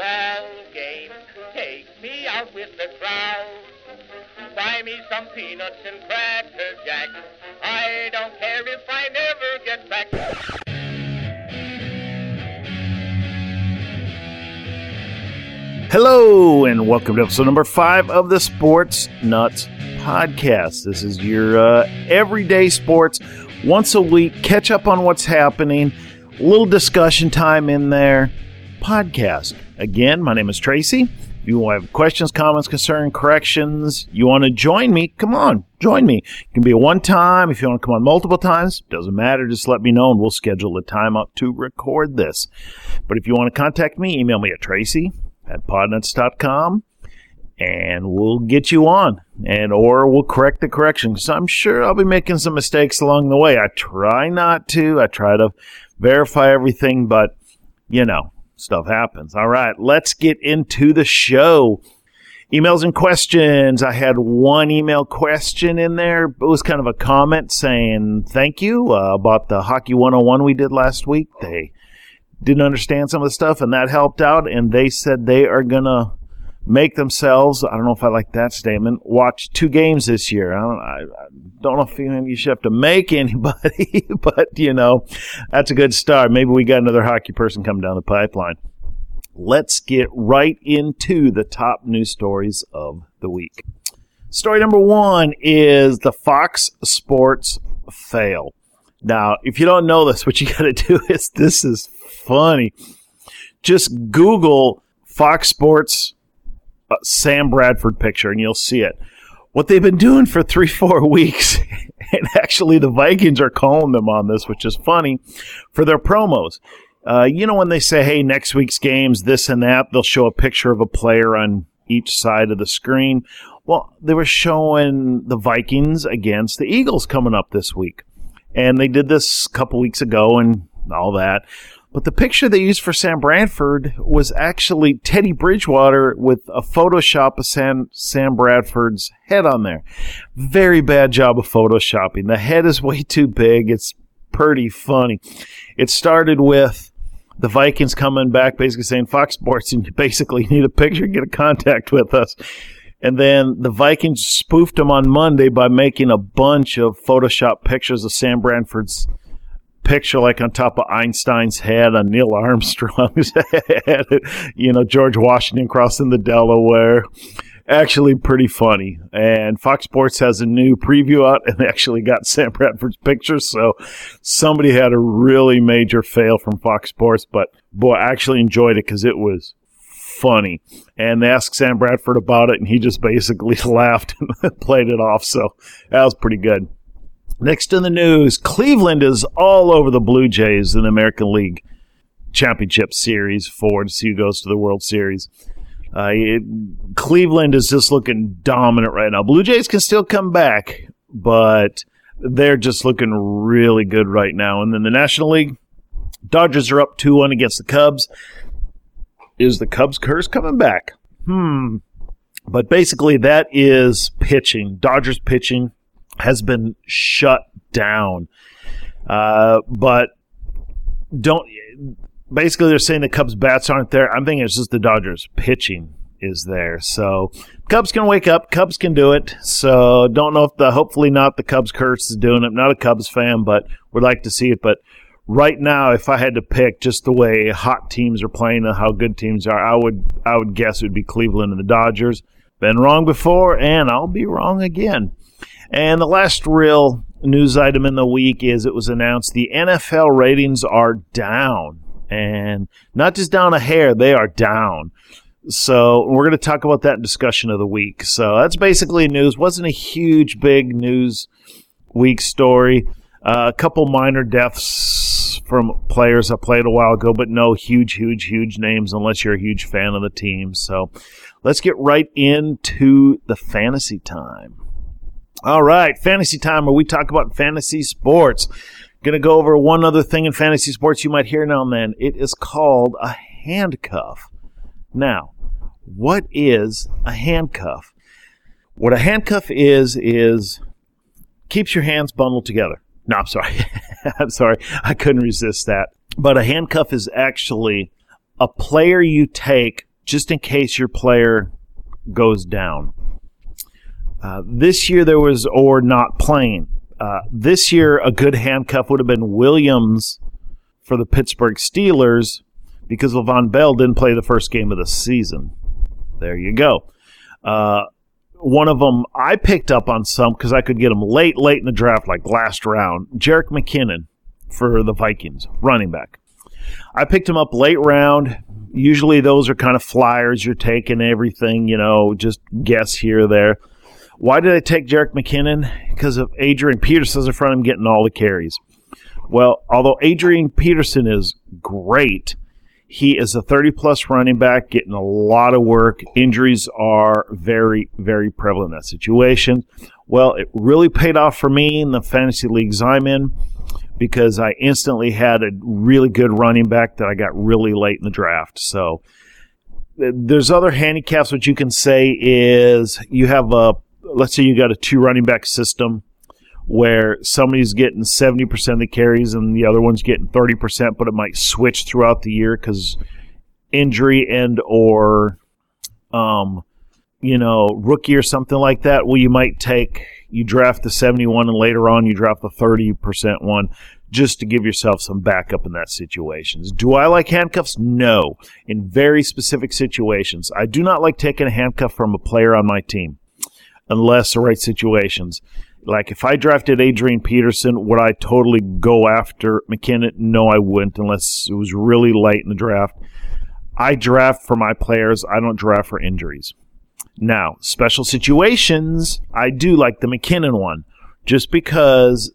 ball game. Take me out with the crowd. Buy me some peanuts and cracker jack. I don't care if I never get back. Hello, and welcome to episode number five of the Sports Nuts Podcast. This is your uh, everyday sports, once a week, catch up on what's happening, little discussion time in there, podcast. Again, my name is Tracy. If you have questions, comments, concern, corrections, you want to join me, come on, join me. It can be a one time. If you want to come on multiple times, doesn't matter. Just let me know and we'll schedule a time up to record this. But if you want to contact me, email me at Tracy at podnuts.com and we'll get you on and or we'll correct the corrections. I'm sure I'll be making some mistakes along the way. I try not to. I try to verify everything, but you know, stuff happens. All right, let's get into the show. Emails and questions. I had one email question in there. It was kind of a comment saying thank you uh, about the Hockey 101 we did last week. They didn't understand some of the stuff, and that helped out. And they said they are gonna make themselves. I don't know if I like that statement. Watch two games this year. I don't. I, I don't know if you should have to make anybody, but you know, that's a good start. Maybe we got another hockey person coming down the pipeline. Let's get right into the top news stories of the week. Story number one is the Fox Sports fail. Now, if you don't know this, what you got to do is this is funny. Just Google Fox Sports Sam Bradford picture and you'll see it. What they've been doing for three, four weeks, and actually the Vikings are calling them on this, which is funny, for their promos. Uh, you know, when they say, hey, next week's games, this and that, they'll show a picture of a player on each side of the screen. Well, they were showing the Vikings against the Eagles coming up this week. And they did this a couple weeks ago and all that. But the picture they used for Sam Bradford was actually Teddy Bridgewater with a Photoshop of Sam, Sam Bradford's head on there. Very bad job of Photoshopping. The head is way too big. It's pretty funny. It started with the Vikings coming back, basically saying, Fox Sports, you basically need a picture, get a contact with us. And then the Vikings spoofed them on Monday by making a bunch of Photoshop pictures of Sam Bradford's picture like on top of Einstein's head, on Neil Armstrong's head, you know, George Washington crossing the Delaware. Actually, pretty funny. And Fox Sports has a new preview out and they actually got Sam Bradford's picture. So somebody had a really major fail from Fox Sports, but boy, I actually enjoyed it because it was funny. And they asked Sam Bradford about it and he just basically laughed and played it off. So that was pretty good. Next in the news, Cleveland is all over the Blue Jays in the American League Championship Series for to see who goes to the World Series. Uh, it, Cleveland is just looking dominant right now. Blue Jays can still come back, but they're just looking really good right now. And then the National League, Dodgers are up 2 1 against the Cubs. Is the Cubs curse coming back? Hmm. But basically, that is pitching. Dodgers pitching has been shut down. Uh, but don't basically they're saying the Cubs bats aren't there. I'm thinking it's just the Dodgers pitching is there. So Cubs can wake up. Cubs can do it. So don't know if the hopefully not the Cubs curse is doing it. Not a Cubs fan, but would like to see it. But right now, if I had to pick just the way hot teams are playing and how good teams are, I would I would guess it would be Cleveland and the Dodgers. Been wrong before, and I'll be wrong again. And the last real news item in the week is it was announced the NFL ratings are down. And not just down a hair, they are down. So we're going to talk about that discussion of the week. So that's basically news. Wasn't a huge, big news week story. Uh, a couple minor deaths from players I played a while ago, but no huge, huge, huge names unless you're a huge fan of the team. So let's get right into the fantasy time. All right, fantasy time where we talk about fantasy sports. Going to go over one other thing in fantasy sports you might hear now and then. It is called a handcuff. Now, what is a handcuff? What a handcuff is is keeps your hands bundled together. No, I'm sorry. I'm sorry. I couldn't resist that. But a handcuff is actually a player you take just in case your player goes down. Uh, this year there was or not playing. Uh, this year a good handcuff would have been Williams for the Pittsburgh Steelers because Le'Veon Bell didn't play the first game of the season. There you go. Uh, one of them I picked up on some because I could get them late, late in the draft, like last round. Jerick McKinnon for the Vikings, running back. I picked him up late round. Usually those are kind of flyers you're taking everything, you know, just guess here or there. Why did I take Jerick McKinnon? Because of Adrian Peterson's in front of him getting all the carries. Well, although Adrian Peterson is great, he is a 30 plus running back, getting a lot of work. Injuries are very, very prevalent in that situation. Well, it really paid off for me in the fantasy leagues I'm in because I instantly had a really good running back that I got really late in the draft. So there's other handicaps. What you can say is you have a, let's say you got a two running back system where somebody's getting 70% of the carries and the other one's getting 30%, but it might switch throughout the year because injury and or, um, you know, rookie or something like that. Well, you might take, you draft the 71 and later on you draft the 30% one just to give yourself some backup in that situations. Do I like handcuffs? No. In very specific situations. I do not like taking a handcuff from a player on my team unless the right situations. Like if I drafted Adrian Peterson, would I totally go after McKinnon? No, I wouldn't unless it was really late in the draft. I draft for my players. I don't draft for injuries. Now, special situations, I do like the McKinnon one, just because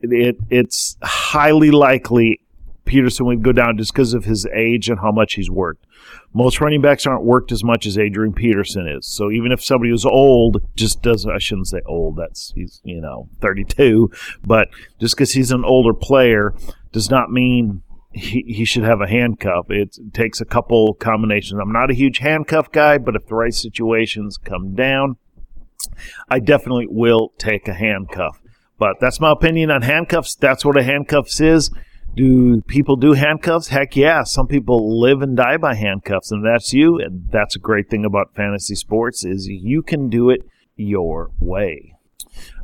it, it's highly likely Peterson would go down just because of his age and how much he's worked. Most running backs aren't worked as much as Adrian Peterson is. So even if somebody who's old just doesn't, I shouldn't say old, that's, he's, you know, 32, but just because he's an older player does not mean he, he should have a handcuff. It takes a couple combinations. I'm not a huge handcuff guy, but if the right situations come down, I definitely will take a handcuff. But that's my opinion on handcuffs. That's what a handcuffs is. Do people do handcuffs? Heck yeah. Some people live and die by handcuffs, and that's you. And that's a great thing about fantasy sports is you can do it your way.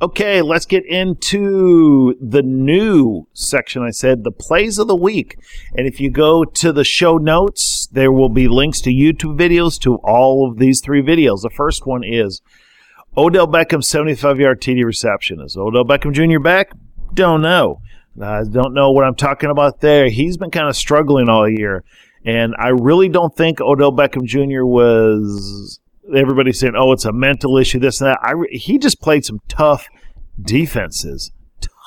Okay, let's get into the new section. I said the plays of the week. And if you go to the show notes, there will be links to YouTube videos to all of these three videos. The first one is Odell Beckham 75 yard TD reception. Is Odell Beckham Jr. back? Don't know. I don't know what I'm talking about there. He's been kind of struggling all year. And I really don't think Odell Beckham Jr. was. Everybody's saying, oh, it's a mental issue, this and that. I, he just played some tough defenses,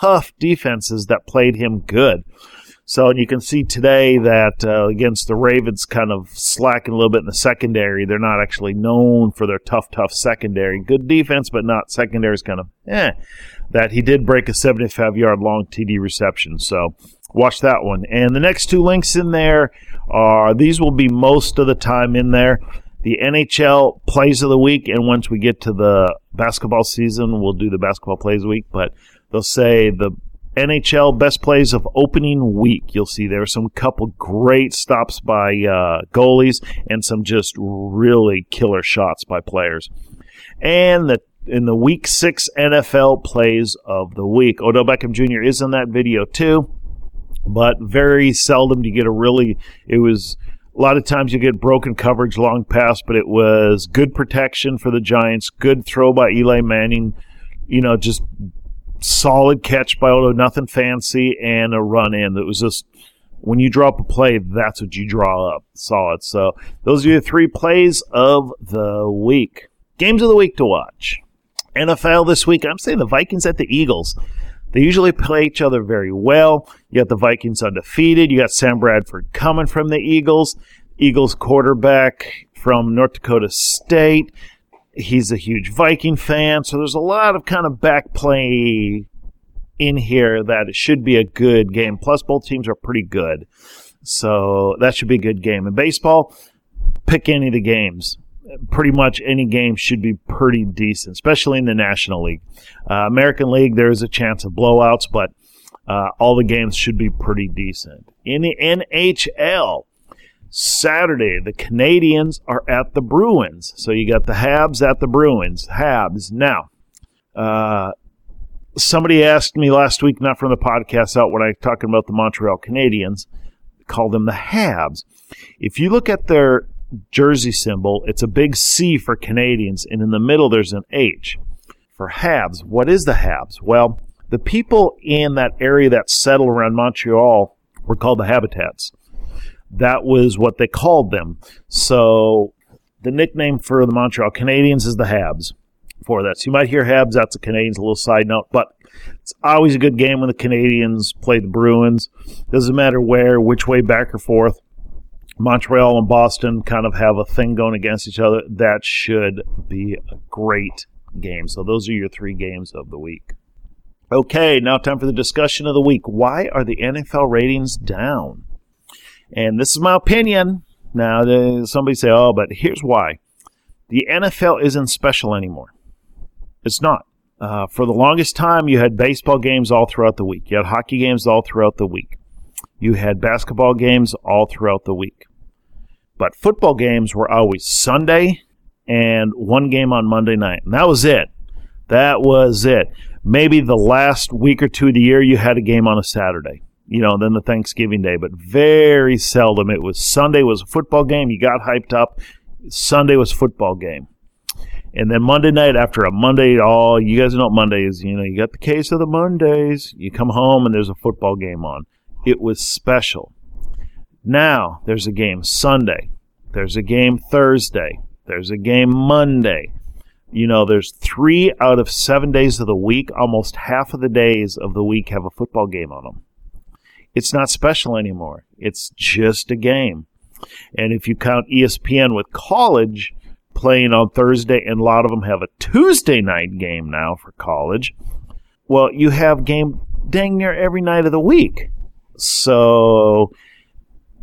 tough defenses that played him good. So you can see today that uh, against the Ravens, kind of slacking a little bit in the secondary. They're not actually known for their tough, tough secondary. Good defense, but not secondary is kind of eh that he did break a 75 yard long TD reception. So watch that one. And the next two links in there are these will be most of the time in there. The NHL plays of the week, and once we get to the basketball season, we'll do the basketball plays week. But they'll say the NHL best plays of opening week. You'll see there are some couple great stops by uh, goalies and some just really killer shots by players. And the in the week six NFL plays of the week. Odell Beckham Jr. is in that video too, but very seldom do you get a really, it was, a lot of times you get broken coverage, long pass, but it was good protection for the Giants, good throw by Eli Manning, you know, just solid catch by Odell, nothing fancy, and a run in. That was just, when you draw up a play, that's what you draw up. Solid. So those are your three plays of the week. Games of the week to watch. NFL this week, I'm saying the Vikings at the Eagles. They usually play each other very well. You got the Vikings undefeated. You got Sam Bradford coming from the Eagles. Eagles quarterback from North Dakota State. He's a huge Viking fan. So there's a lot of kind of back play in here that it should be a good game. Plus, both teams are pretty good. So that should be a good game. In baseball, pick any of the games pretty much any game should be pretty decent, especially in the National League. Uh, American League, there is a chance of blowouts, but uh, all the games should be pretty decent. In the NHL, Saturday, the Canadiens are at the Bruins. So you got the Habs at the Bruins. Habs. Now, uh, somebody asked me last week, not from the podcast out when I talking about the Montreal Canadiens, call them the Habs. If you look at their jersey symbol, it's a big C for Canadiens, and in the middle there's an H for Habs. What is the Habs? Well, the people in that area that settled around Montreal were called the Habitants. That was what they called them. So the nickname for the Montreal Canadiens is the Habs. For that, so you might hear Habs. That's the Canadiens. A little side note, but it's always a good game when the Canadiens play the Bruins. Doesn't matter where, which way, back or forth. Montreal and Boston kind of have a thing going against each other. That should be a great game. So those are your three games of the week. Okay, now time for the discussion of the week. Why are the NFL ratings down? And this is my opinion. Now, somebody say, oh, but here's why. The NFL isn't special anymore. It's not. Uh, for the longest time, you had baseball games all throughout the week. You had hockey games all throughout the week. You had basketball games all throughout the week. But football games were always Sunday and one game on Monday night. And that was it. That was it. Maybe the last week or two of the year, you had a game on a Saturday you know, then the Thanksgiving day, but very seldom. It was Sunday was a football game. You got hyped up. Sunday was football game. And then Monday night after a Monday, all you guys know what Monday is. You know, you got the case of the Mondays. You come home and there's a football game on. It was special. Now there's a game Sunday. There's a game Thursday. There's a game Monday. You know, there's three out of seven days of the week. Almost half of the days of the week have a football game on them. It's not special anymore. It's just a game. And if you count ESPN with college playing on Thursday, and a lot of them have a Tuesday night game now for college, well, you have game dang near every night of the week. So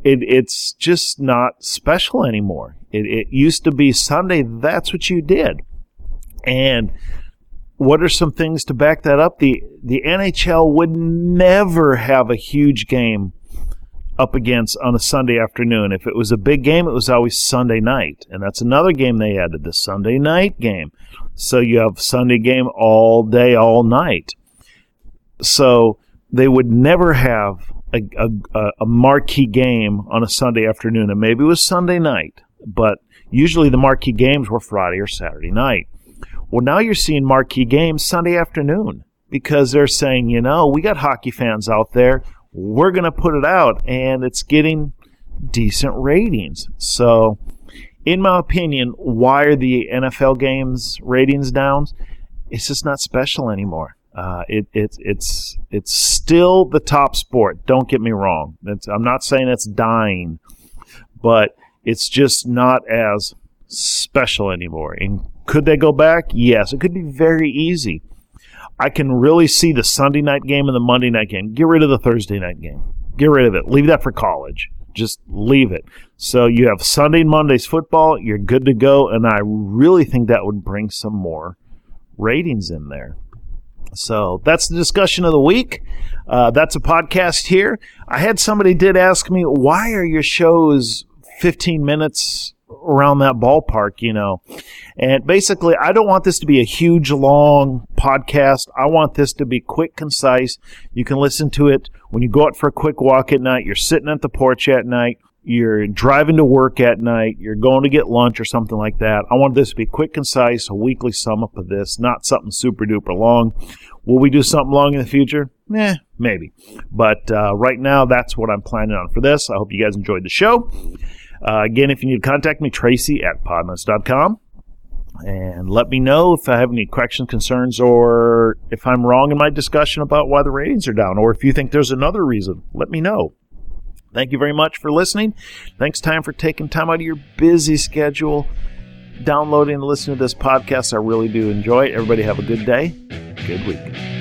it, it's just not special anymore. It, it used to be Sunday, that's what you did. And what are some things to back that up? The the NHL would never have a huge game up against on a Sunday afternoon. If it was a big game, it was always Sunday night. And that's another game they added, the Sunday night game. So you have Sunday game all day, all night. So they would never have a, a, a marquee game on a Sunday afternoon. And maybe it was Sunday night, but usually the marquee games were Friday or Saturday night. Well, now you're seeing marquee games Sunday afternoon because they're saying, you know, we got hockey fans out there. We're going to put it out, and it's getting decent ratings. So, in my opinion, why are the NFL games ratings down? It's just not special anymore. Uh, it, it, it's it's still the top sport. Don't get me wrong. It's, I'm not saying it's dying, but it's just not as special anymore. And could they go back? Yes, it could be very easy. I can really see the Sunday night game and the Monday night game. Get rid of the Thursday night game. Get rid of it. Leave that for college. Just leave it. So you have Sunday and Monday's football. You're good to go. And I really think that would bring some more ratings in there. So that's the discussion of the week. Uh, that's a podcast here. I had somebody did ask me, why are your shows 15 minutes around that ballpark, you know. And basically, I don't want this to be a huge, long podcast. I want this to be quick, concise. You can listen to it when you go out for a quick walk at night. You're sitting at the porch at night. You're driving to work at night. You're going to get lunch or something like that. I want this to be quick, concise, a weekly sum up of this, not something super duper long. Will we do something long in the future? Eh, maybe. But uh, right now, that's what I'm planning on for this. I hope you guys enjoyed the show. Uh, again, if you need to contact me, Tracy at podnuts.com. And let me know if I have any questions, concerns, or if I'm wrong in my discussion about why the ratings are down, or if you think there's another reason. Let me know. Thank you very much for listening. Thanks, time, for taking time out of your busy schedule, downloading and listening to this podcast. I really do enjoy it. Everybody have a good day, good week.